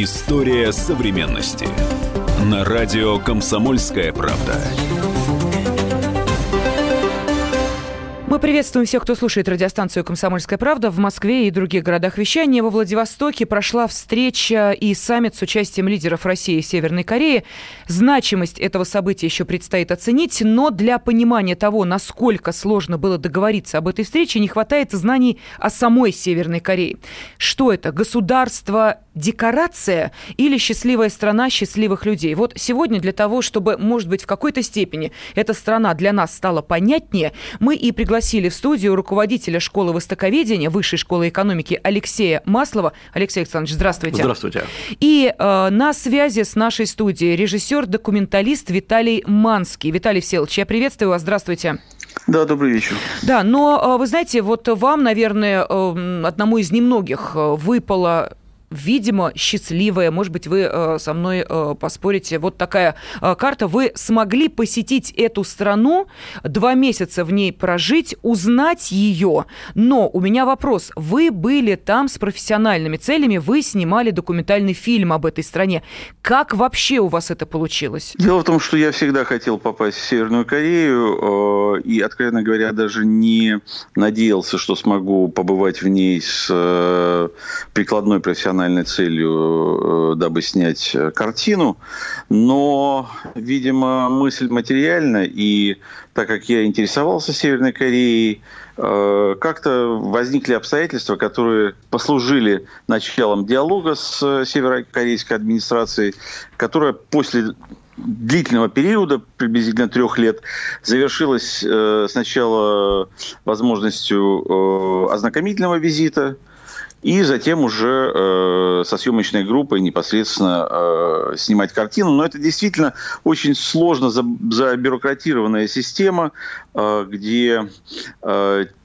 История современности. На радио «Комсомольская правда». Мы приветствуем всех, кто слушает радиостанцию «Комсомольская правда» в Москве и других городах вещания. Во Владивостоке прошла встреча и саммит с участием лидеров России и Северной Кореи. Значимость этого события еще предстоит оценить, но для понимания того, насколько сложно было договориться об этой встрече, не хватает знаний о самой Северной Корее. Что это? Государство декорация или счастливая страна счастливых людей? Вот сегодня для того, чтобы, может быть, в какой-то степени эта страна для нас стала понятнее, мы и пригласили пригласили в студию руководителя школы востоковедения Высшей школы экономики Алексея Маслова. Алексей Александрович, здравствуйте. Здравствуйте. И э, на связи с нашей студией режиссер-документалист Виталий Манский. Виталий Всеволодович, я приветствую вас. Здравствуйте. Да, добрый вечер. Да, но э, вы знаете, вот вам, наверное, э, одному из немногих э, выпало видимо, счастливая. Может быть, вы э, со мной э, поспорите. Вот такая э, карта. Вы смогли посетить эту страну, два месяца в ней прожить, узнать ее. Но у меня вопрос. Вы были там с профессиональными целями, вы снимали документальный фильм об этой стране. Как вообще у вас это получилось? Дело в том, что я всегда хотел попасть в Северную Корею э, и, откровенно говоря, даже не надеялся, что смогу побывать в ней с э, прикладной профессиональной профессиональной целью, э, дабы снять э, картину. Но, видимо, мысль материальна, и так как я интересовался Северной Кореей, э, как-то возникли обстоятельства, которые послужили началом диалога с северокорейской администрацией, которая после длительного периода, приблизительно трех лет, завершилась сначала возможностью ознакомительного визита и затем уже э, со съемочной группой непосредственно э, снимать картину. Но это действительно очень сложно забюрократированная система, э, где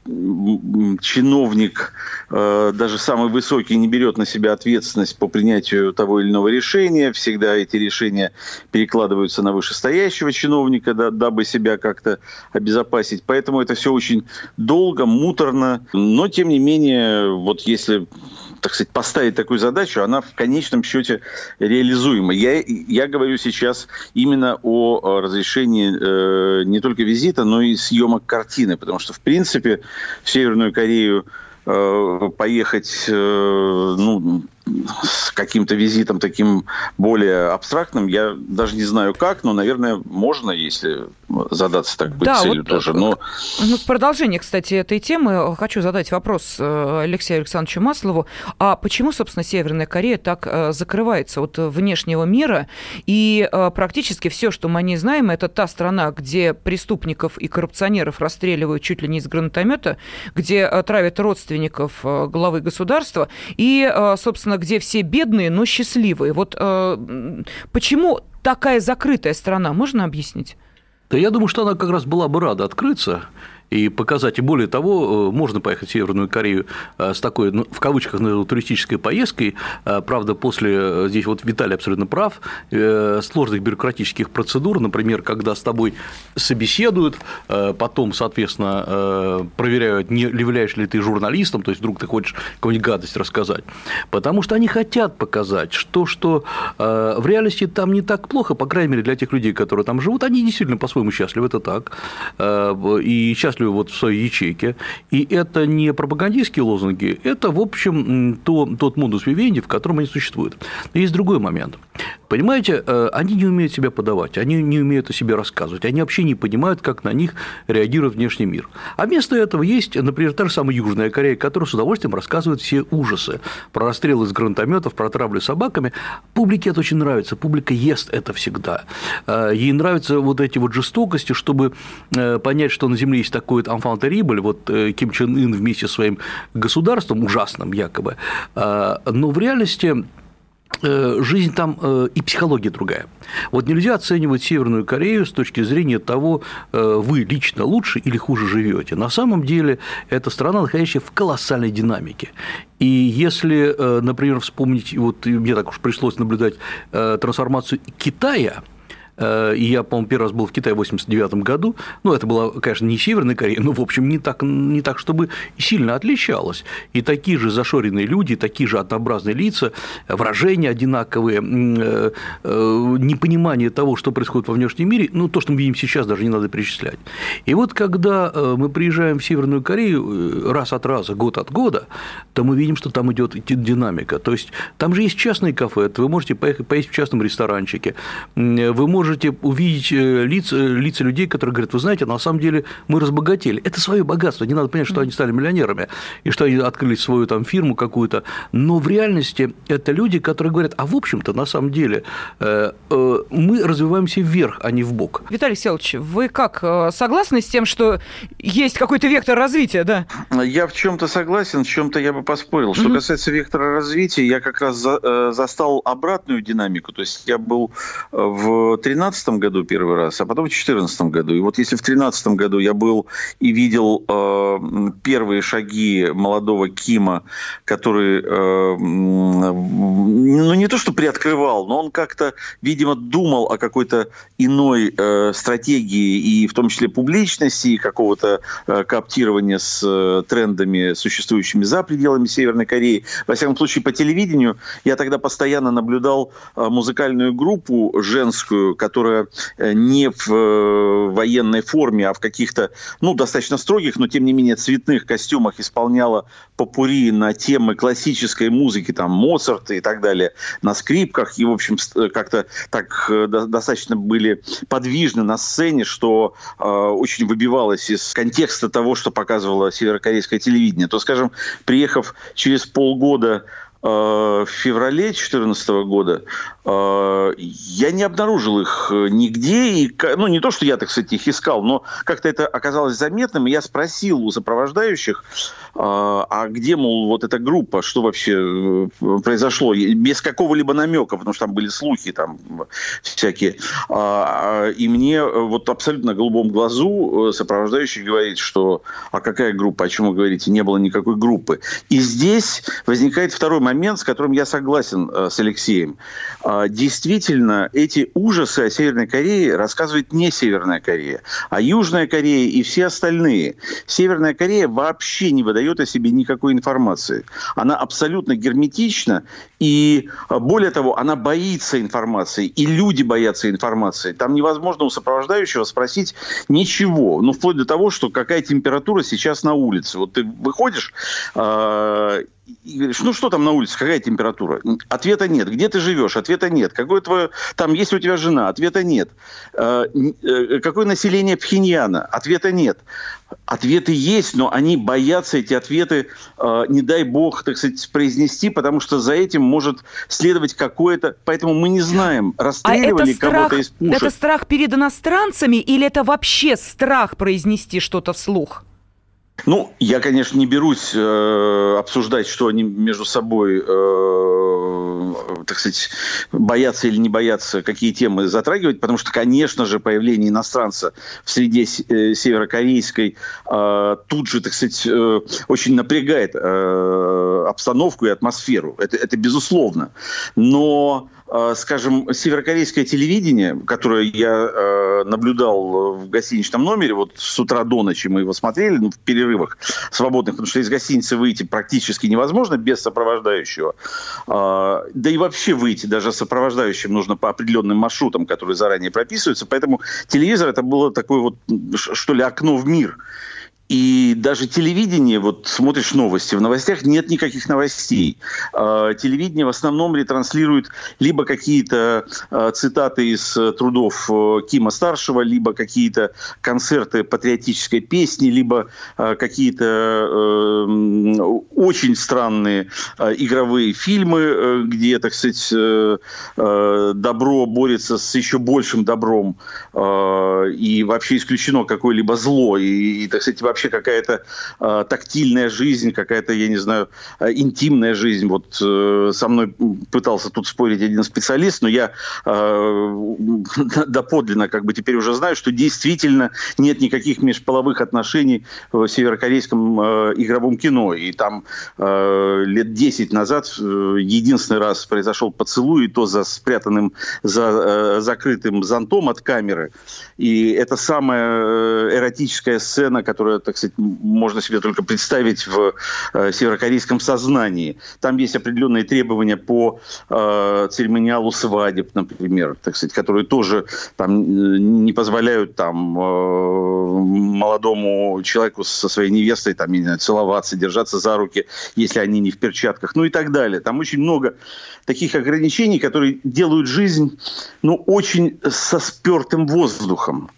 чиновник, э, даже самый высокий, не берет на себя ответственность по принятию того или иного решения. Всегда эти решения перекладываются на вышестоящего чиновника, дабы себя как-то обезопасить. Поэтому это все очень долго, муторно. Но, тем не менее, вот если так сказать, поставить такую задачу, она в конечном счете реализуема. Я, я говорю сейчас именно о разрешении э, не только визита, но и съемок картины, потому что, в принципе, в Северную Корею э, поехать, э, ну, с каким-то визитом таким более абстрактным, я даже не знаю как, но, наверное, можно, если задаться такой да, целью вот, тоже. Но... Ну, в продолжение, кстати, этой темы хочу задать вопрос э, Алексею Александровичу Маслову. А почему, собственно, Северная Корея так э, закрывается от внешнего мира? И э, практически все, что мы о ней знаем, это та страна, где преступников и коррупционеров расстреливают чуть ли не из гранатомета, где травят родственников главы государства, и, собственно, собственно, где все бедные, но счастливые. Вот э, почему такая закрытая страна, можно объяснить? Да я думаю, что она как раз была бы рада открыться и показать. И более того, э, можно поехать в Северную Корею э, с такой, ну, в кавычках, туристической поездкой. Э, правда, после, здесь вот Виталий абсолютно прав, сложных бюрократических процедур, например, когда с тобой собеседуют, потом, соответственно, проверяют, не являешься ли ты журналистом, то есть вдруг ты хочешь какую-нибудь гадость рассказать. Потому что они хотят показать, что, что в реальности там не так плохо, по крайней мере, для тех людей, которые там живут, они действительно по-своему счастливы, это так. И счастливы участвую вот в своей ячейке, и это не пропагандистские лозунги, это, в общем, то, тот модус вивенди, в котором они существуют. Но есть другой момент. Понимаете, э, они не умеют себя подавать, они не умеют о себе рассказывать, они вообще не понимают, как на них реагирует внешний мир. А вместо этого есть, например, та же самая Южная Корея, которая с удовольствием рассказывает все ужасы про расстрелы из гранатометов, про травлю собаками. Публике это очень нравится, публика ест это всегда. Э, ей нравятся вот эти вот жестокости, чтобы э, понять, что на Земле есть такой enfant terrible, вот Ким Чен Ын вместе со своим государством, ужасным якобы, но в реальности Э, жизнь там э, и психология другая. Вот нельзя оценивать Северную Корею с точки зрения того, э, вы лично лучше или хуже живете. На самом деле это страна, находящаяся в колоссальной динамике. И если, например, вспомнить, вот мне так уж пришлось наблюдать трансформацию Китая, Э, и я, по-моему, первый раз был в Китае в 89 году. Ну, это была, конечно, не Северная Корея, но, в общем, не так, не так, чтобы сильно отличалась. И такие же зашоренные люди, такие же однообразные лица, выражения одинаковые, э, э, непонимание того, что происходит во внешнем мире, ну, то, что мы видим сейчас, даже не надо перечислять. И вот когда мы приезжаем в Северную Корею раз от раза, год от года, то мы видим, что там идет динамика. То есть там же есть частные кафе, вы можете поехать поесть в частном ресторанчике, вы можете можете увидеть э, лица, э, лица людей, которые говорят, вы знаете, на самом деле мы разбогатели. Это свое богатство, не надо понять, что они стали миллионерами, и что они открыли свою там фирму какую-то, но в реальности это люди, которые говорят, а в общем-то, на самом деле, э, мы развиваемся вверх, а не вбок. Виталий Селович, вы как, согласны с тем, что есть какой-то вектор развития, да? Я в чем-то согласен, в чем-то я бы поспорил. Что mm-hmm. касается вектора развития, я как раз за, застал обратную динамику. То есть я был в 2013 году первый раз, а потом в 2014 году. И вот если в 2013 году я был и видел э, первые шаги молодого Кима, который, э, ну не то что приоткрывал, но он как-то, видимо, думал о какой-то иной э, стратегии и в том числе публичности, и какого-то э, кооптирования с трендами, существующими за пределами Северной Кореи. Во всяком случае, по телевидению я тогда постоянно наблюдал музыкальную группу женскую, которая не в военной форме, а в каких-то, ну, достаточно строгих, но тем не менее цветных костюмах исполняла попури на темы классической музыки, там, Моцарта и так далее, на скрипках, и, в общем, э, как-то так достаточно были подвижны на сцене, что э, очень выбивалось из контекста того, что показывало северокорейское телевидение. То, скажем, приехав через полгода в феврале 2014 года Э, я не обнаружил их э, нигде. И, ну, не то, что я, так сказать, их искал, но как-то это оказалось заметным. И я спросил у сопровождающих, э, а где, мол, вот эта группа, что вообще произошло? Без какого-либо намека, потому что там были слухи там всякие. А, и мне вот абсолютно голубом глазу сопровождающий говорит, что а какая группа, о чем вы говорите, не было никакой группы. И здесь возникает второй момент, с которым я согласен с Алексеем а, действительно эти ужасы о Северной Корее рассказывает не Северная Корея, а Южная Корея и все остальные. Северная Корея вообще не выдает о себе никакой информации. Она абсолютно герметична, и а, более того, она боится информации, и люди боятся информации. Там невозможно у сопровождающего спросить ничего, ну, вплоть до того, что какая температура сейчас на улице. Вот ты выходишь, э, и говоришь, ну что там на улице, какая температура? Ответа нет. Где ты живешь? Ответа нет. Какое твое, там есть у тебя жена? Ответа нет. Э, э, какое население Пхеньяна? Ответа нет. Ответы есть, но они боятся эти ответы, э, не дай бог, так сказать, произнести, потому что за этим может следовать какое-то... Поэтому мы не знаем, расстреливали а кого-то из пушек. Это страх перед иностранцами или это вообще страх произнести что-то вслух? Ну, я, конечно, не берусь э, обсуждать, что они между собой, э, так сказать, боятся или не боятся, какие темы затрагивать, потому что, конечно же, появление иностранца в среде э, северокорейской э, тут же, так сказать, э, очень напрягает э, обстановку и атмосферу. Это, это безусловно. Но скажем, северокорейское телевидение, которое я э, наблюдал в гостиничном номере, вот с утра до ночи мы его смотрели, ну, в перерывах свободных, потому что из гостиницы выйти практически невозможно без сопровождающего. Э, да и вообще выйти даже сопровождающим нужно по определенным маршрутам, которые заранее прописываются. Поэтому телевизор это было такое вот, что ли, окно в мир. И даже телевидение, вот смотришь новости, в новостях нет никаких новостей. А, телевидение в основном ретранслирует либо какие-то а, цитаты из э, трудов э, Кима Старшего, либо какие-то концерты патриотической песни, либо а, какие-то э, очень странные игровые фильмы, где, так сказать, добро борется с еще большим добром, и вообще исключено какое-либо зло, и, так сказать, вообще какая-то э, тактильная жизнь, какая-то, я не знаю, э, интимная жизнь. Вот э, со мной пытался тут спорить один специалист, но я э, доподлинно как бы теперь уже знаю, что действительно нет никаких межполовых отношений в северокорейском э, игровом кино. И там лет 10 назад единственный раз произошел поцелуй, и то за спрятанным, за закрытым зонтом от камеры. И это самая эротическая сцена, которая, так сказать, можно себе только представить в северокорейском сознании. Там есть определенные требования по церемониалу свадеб, например, так сказать, которые тоже там не позволяют там молодому человеку со своей невестой там, целоваться, держаться за руки, если они не в перчатках, ну и так далее. Там очень много таких ограничений, которые делают жизнь ну, очень со спертым воздухом.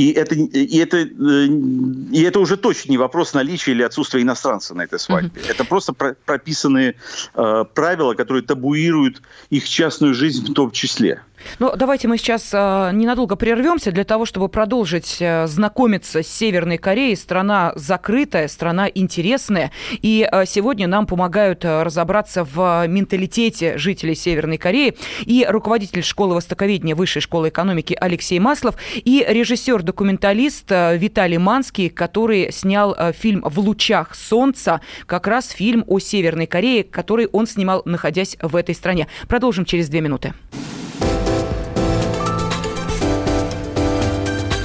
И это, и, это, э, и это уже точно не вопрос наличия или отсутствия иностранца на этой свадьбе. Mm-hmm. Это просто прописанные э, правила, которые табуируют их частную жизнь в том числе. Ну, давайте мы сейчас э, ненадолго прервемся для того, чтобы продолжить э, знакомиться с Северной Кореей. Страна закрытая, страна интересная. И э, сегодня нам помогают э, разобраться в менталитете жителей Северной Кореи и руководитель школы востоковедения Высшей школы экономики Алексей Маслов и режиссер-документалист э, Виталий Манский, который снял э, фильм «В лучах солнца», как раз фильм о Северной Корее, который он снимал, находясь в этой стране. Продолжим через две минуты.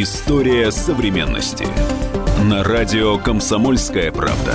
История современности. На радио «Комсомольская правда».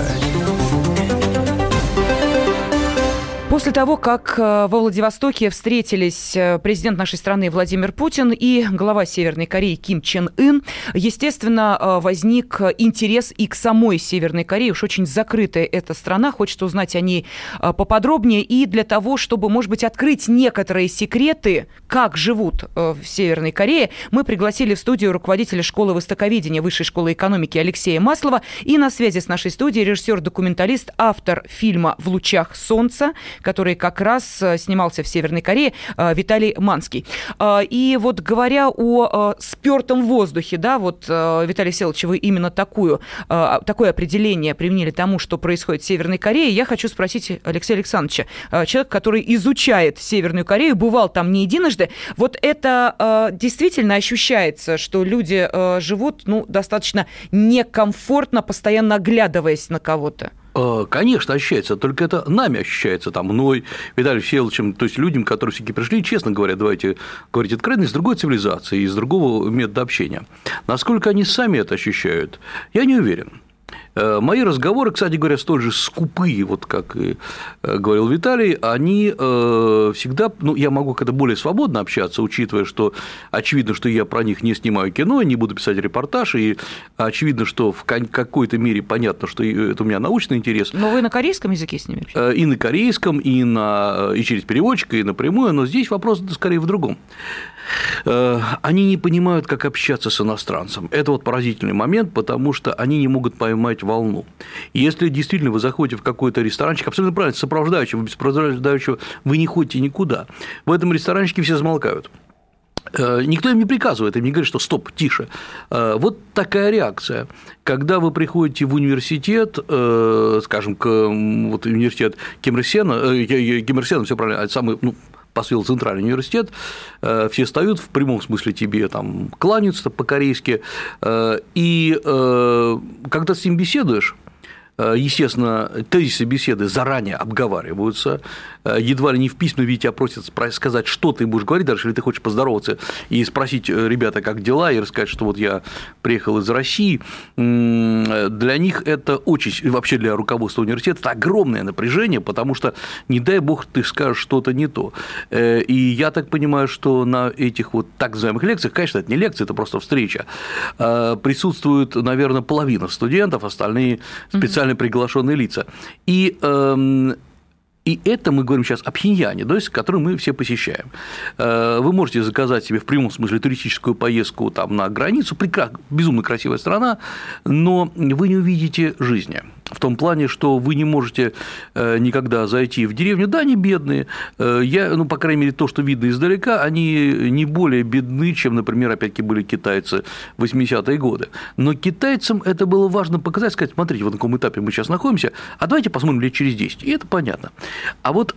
После того, как э, во Владивостоке встретились э, президент нашей страны Владимир Путин и глава Северной Кореи Ким Чен Ын, естественно, э, возник интерес и к самой Северной Корее. Уж очень закрытая эта страна, хочется узнать о ней поподробнее. И для того, чтобы, может быть, открыть некоторые секреты, как живут в Северной Корее, мы пригласили в студию руководителя школы востоковедения Высшей школы экономики Алексея Маслова. И на связи с нашей студией режиссер-документалист, автор фильма «В лучах солнца», который как раз э, снимался в Северной Корее, э, Виталий Манский. Э, и вот говоря о спертом воздухе, да, вот, Виталий Селович, вы именно такую, такое определение применили тому, что происходит в Северной Корее, я хочу спросить Алексея Александровича, человек, который изучает Северную Корею, бывал там не единожды, вот это действительно ощущается, что люди живут, ну, достаточно некомфортно, постоянно оглядываясь на кого-то? Э, конечно, ощущается, только это нами ощущается, там, мной, Виталием Всеволодовичем, то есть людям, которые все-таки пришли, честно говоря, давайте говорить откровенно, из другой цивилизации, из другого метода общения. Насколько они сами это ощущают, я не уверен. Э, мои разговоры, кстати говоря, столь же скупые, вот как и э, говорил Виталий, они э, всегда, ну, я могу как-то более свободно общаться, учитывая, что очевидно, что я про них не снимаю кино, не буду писать репортаж, и очевидно, что в какой-то мере понятно, что это у меня научный интерес. Но вы на корейском языке с ними общаетесь? И на корейском, и, на, и через переводчика, и напрямую, но здесь вопрос скорее в другом. Они не понимают, как общаться с иностранцем. Это вот поразительный момент, потому что они не могут поймать волну. Если действительно вы заходите в какой-то ресторанчик, абсолютно правильно, сопровождающий, вы без сопровождающего вы не ходите никуда. В этом ресторанчике все замолкают. Э, никто им не приказывает, им не говорит, что стоп, тише. Э, вот такая реакция. Когда вы приходите в университет, скажем, к вот, университет Ким Ир Сена, Ким Ир Сена, все правильно, это самый ну, посвил Центральный университет, э, все встают в прямом смысле тебе там кланяются по-корейски, э, и э, когда с ним беседуешь, естественно, тезисы беседы заранее обговариваются, э, едва ли не в письменном виде тебя просят сказать, что ты будешь говорить, даже если ты хочешь поздороваться и спросить, э, ребята, как дела, и рассказать, что вот я приехал из России. Для них это очень, вообще для руководства университета, это огромное напряжение, потому что, не дай бог, ты скажешь что-то не то. И я так понимаю, что на этих вот так называемых лекциях, конечно, это не лекция, это просто встреча, присутствует, наверное, половина студентов, остальные специально специально приглашенные лица. И эм, и это мы говорим сейчас о Пхеньяне, то есть, который мы все посещаем. Э, вы можете заказать себе в прямом смысле туристическую поездку там, на границу, прекрас... безумно красивая страна, но вы не увидите жизни. В том плане, что вы не можете э, никогда зайти в деревню. Да, они бедные. Э, я, ну, по крайней мере, то, что видно издалека, они не более бедны, чем, например, опять-таки были китайцы в 80-е годы. Но китайцам это было важно показать, сказать, смотрите, вот на каком этапе мы сейчас находимся, а давайте посмотрим лет через 10. И это понятно. А вот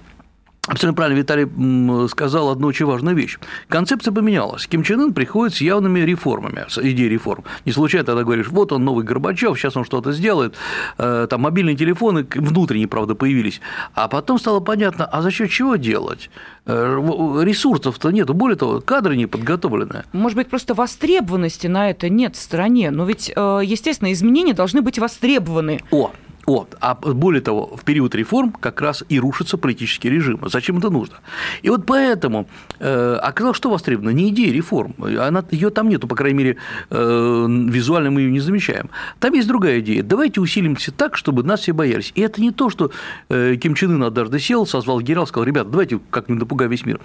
Абсолютно правильно Виталий сказал одну очень важную вещь. Концепция поменялась. Ким Чен Ын приходит с явными реформами, с идеей реформ. Не случайно тогда говоришь, вот он новый Горбачев, сейчас он что-то сделает. Э, там мобильные телефоны внутренние, правда, появились. А потом стало понятно, а за счет чего делать? Э, ресурсов-то нету, более того, кадры не подготовлены. Может быть, просто востребованности на это нет в стране, но ведь, э, естественно, изменения должны быть востребованы. О, вот. А более того, в период реформ как раз и рушится политический режим. Зачем это нужно? И вот поэтому э, оказалось, что востребовано не идея реформ. Она, ее там нету, по крайней мере, э, визуально мы ее не замечаем. Там есть другая идея. Давайте усилимся так, чтобы нас все боялись. И это не то, что э, Ким Чен Ын однажды сел, созвал генерал, сказал, ребята, давайте как-нибудь напугаем весь мир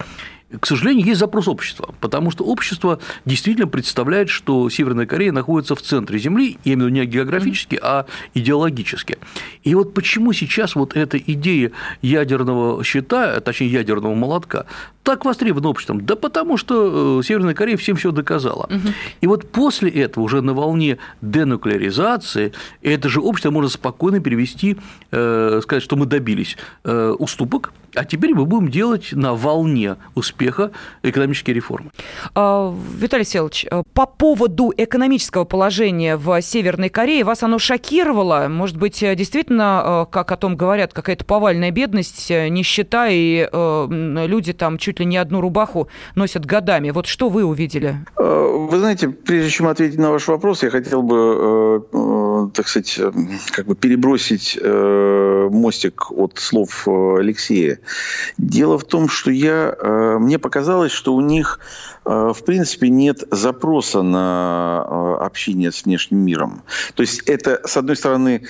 к сожалению, есть запрос общества, потому что общество действительно представляет, что Северная Корея находится в центре Земли, я имею в виду не географически, а идеологически. И вот почему сейчас вот эта идея ядерного щита, точнее ядерного молотка, так востребована обществом? Да потому что э, Северная Корея всем все доказала. Угу. И вот после этого, уже на волне денуклеаризации, это же общество можно спокойно перевести, э, сказать, что мы добились э, уступок, а теперь мы будем делать на волне успеха экономические реформы. А, Виталий Селович, по поводу экономического положения в Северной Корее, вас оно шокировало? Может быть, действительно, э, как о том говорят, какая-то повальная бедность, нищета, и люди там чуть ли не одну рубаху носят годами. Вот что вы увидели? Вы знаете, прежде чем ответить на ваш вопрос, я хотел бы, так сказать, как бы перебросить мостик от слов Алексея. Дело в том, что я, э, мне показалось, что у них Э, в принципе, нет запроса на э, общение с внешним миром. То есть это, с одной стороны,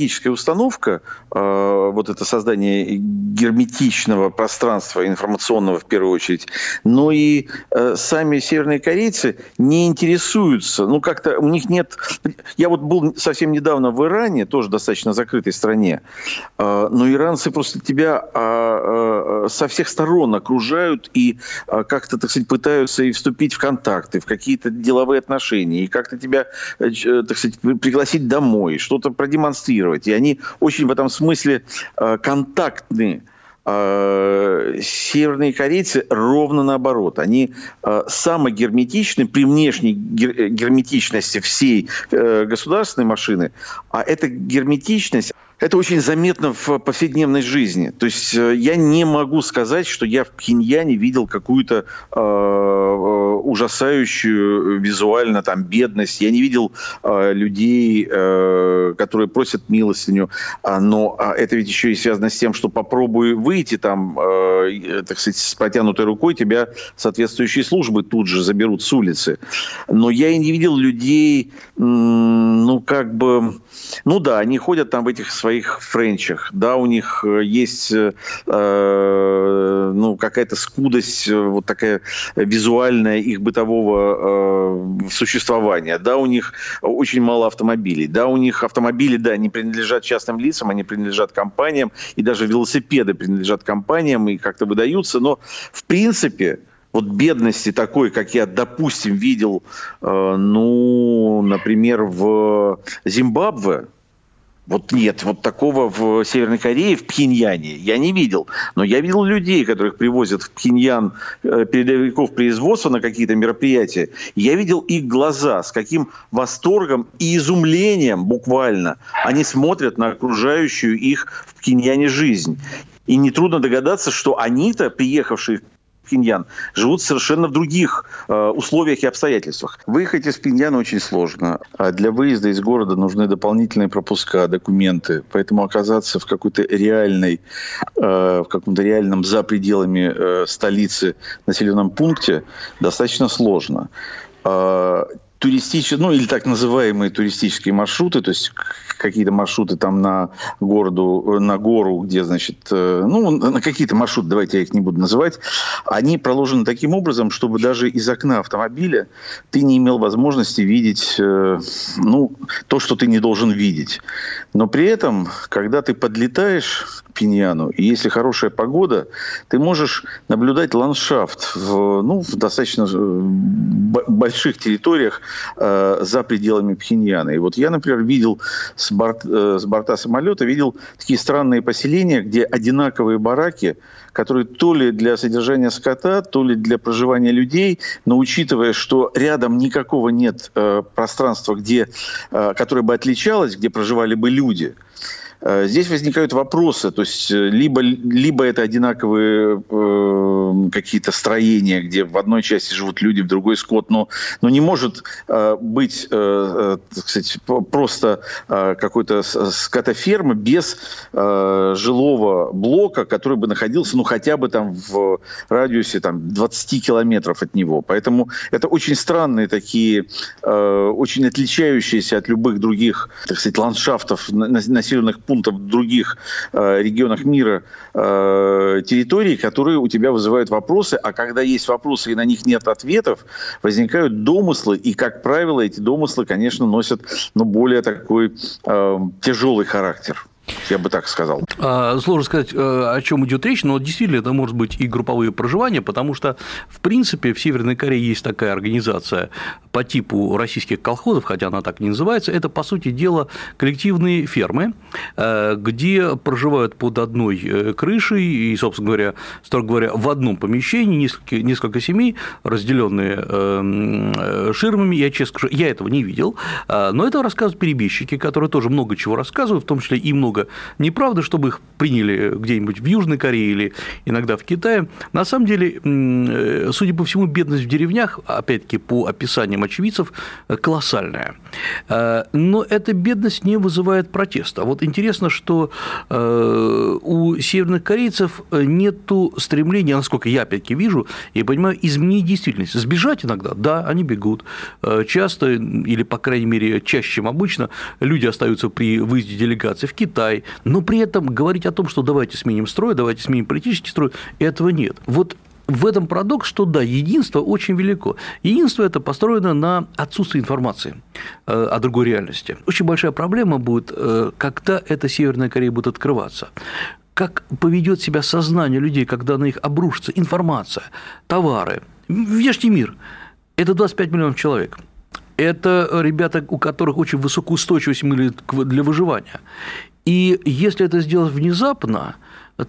идеологическая установка, э, вот это создание герметичного пространства информационного в первую очередь, но и сами северные корейцы не интересуются, ну как-то у них нет... Я вот был совсем недавно в Иране, тоже достаточно закрытой стране, но иранцы просто тебя со всех сторон окружают и как-то, так сказать, пытаются и вступить в контакты, в какие-то деловые отношения, и как-то тебя, э, э, так сказать, пригласить домой, что-то продемонстрировать. И они очень в этом смысле э, контактны. Северные корейцы ровно наоборот. Они самые герметичны при внешней герметичности всей государственной машины, а эта герметичность это очень заметно в повседневной жизни. То есть э, я не могу сказать, что я в Пхеньяне видел какую-то э, э ужасающую визуально там бедность. Я не видел э, людей, э, которые просят милостыню. А, но а это ведь еще и связано с тем, что попробуй выйти там, э, так сказать, с протянутой рукой, тебя соответствующие службы тут же заберут с улицы. Но я и не видел людей, ну как бы, ну да, они ходят там в этих своих своих френчах. Да, у них э, есть э, э, ну, какая-то скудость, э, вот такая визуальная их бытового э, существования. Да, у них очень мало автомобилей. Да, у них автомобили, да, не принадлежат частным лицам, они принадлежат компаниям, и даже велосипеды принадлежат компаниям и как-то выдаются. Но, в принципе, вот бедности такой, как я, допустим, видел, ну, например, в Зимбабве, вот нет, вот такого в Северной Корее, в Пхеньяне я не видел. Но я видел людей, которых привозят в Пхеньян э, передовиков производства на какие-то мероприятия. Я видел их глаза, с каким восторгом и изумлением буквально они смотрят на окружающую их в Пхеньяне жизнь. И нетрудно догадаться, что они-то, приехавшие в Пхеньян, живут совершенно в других э, условиях и обстоятельствах. Выехать из Пхеньяна очень сложно. А для выезда из города нужны дополнительные пропуска, документы. Поэтому оказаться в какой-то реальной, э, в каком-то реальном за пределами э, столицы населенном пункте достаточно сложно. Э, туристические, ну или так называемые туристические маршруты, то есть какие-то маршруты там на городу, на гору, где, значит, э, ну, на какие-то маршруты, давайте я их не буду называть, они проложены таким образом, чтобы даже из окна автомобиля ты не имел возможности видеть, э, ну, то, что ты не должен видеть. Но при этом, когда ты подлетаешь к Пиньяну, и если хорошая погода, ты можешь наблюдать ландшафт в, ну, в достаточно э, больших территориях э, за пределами Пхеньяна. И вот я, например, видел с, борт, э, с борта самолета, видел такие странные поселения, где одинаковые бараки, которые то ли для содержания скота, то ли для проживания людей, но учитывая, что рядом никакого нет э, пространства, где, э, которое бы отличалось, где проживали бы люди – здесь возникают вопросы, то есть э, либо, либо это одинаковые э, какие-то строения, где в одной части живут люди, в другой скот, но, но не может э, быть, э, э так просто э, какой-то скотоферма без э, жилого блока, который бы находился, ну, хотя бы там в радиусе там, 20 километров от него. Поэтому это очень странные такие, э, очень отличающиеся от любых других, так сказать, ландшафтов населенных пунктов в других э, регионах мира э, территорий, которые у тебя вызывают вопросы, а когда есть вопросы и на них нет ответов, возникают домыслы, и, как правило, эти домыслы, конечно, носят ну, более такой э, тяжелый характер. Я бы так сказал. А, сложно сказать, э, о чем идет речь, но действительно это может быть и групповые проживания, потому что, в принципе, в Северной Корее есть такая организация по типу российских колхозов, хотя она так не называется. Это, по сути дела, коллективные фермы, э, где проживают под одной э, крышей и, собственно говоря, строго говоря, в одном помещении несколько, несколько семей, разделенные ширмами. Я честно скажу, я этого не видел, но это рассказывают перебежчики, которые тоже много чего рассказывают, в том числе и много много неправды, чтобы их приняли где-нибудь в Южной Корее или иногда в Китае. На самом деле, э, судя по всему, бедность в деревнях, опять-таки по описаниям очевидцев, колоссальная. Э, но эта бедность не вызывает протеста. Вот интересно, что э, у северных корейцев нет стремления, насколько я опять-таки вижу, я понимаю, изменить действительность. Сбежать иногда, да, они бегут. Часто, или, по крайней мере, чаще, чем обычно, люди остаются при выезде делегации в Китай, Китай, но при этом говорить о том, что давайте сменим строй, давайте сменим политический строй, этого нет. Вот в этом парадокс, что да, единство очень велико. Единство это построено на отсутствии информации э, о другой реальности. Очень большая проблема будет, э, когда эта Северная Корея будет открываться как поведет себя сознание людей, когда на них обрушится информация, товары, внешний мир. Это 25 миллионов человек. Это ребята, у которых очень высокая устойчивость для выживания. И если это сделать внезапно,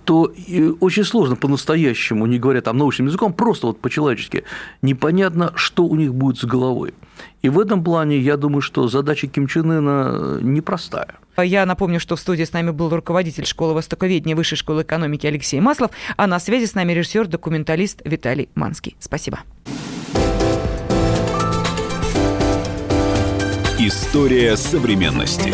то очень сложно по-настоящему, не говоря там научным языком, просто вот по-человечески, непонятно, что у них будет с головой. И в этом плане я думаю, что задача Ким Чен Ына непростая. Я напомню, что в студии с нами был руководитель школы востоковедения Высшей школы экономики Алексей Маслов, а на связи с нами режиссер-документалист Виталий Манский. Спасибо. История современности.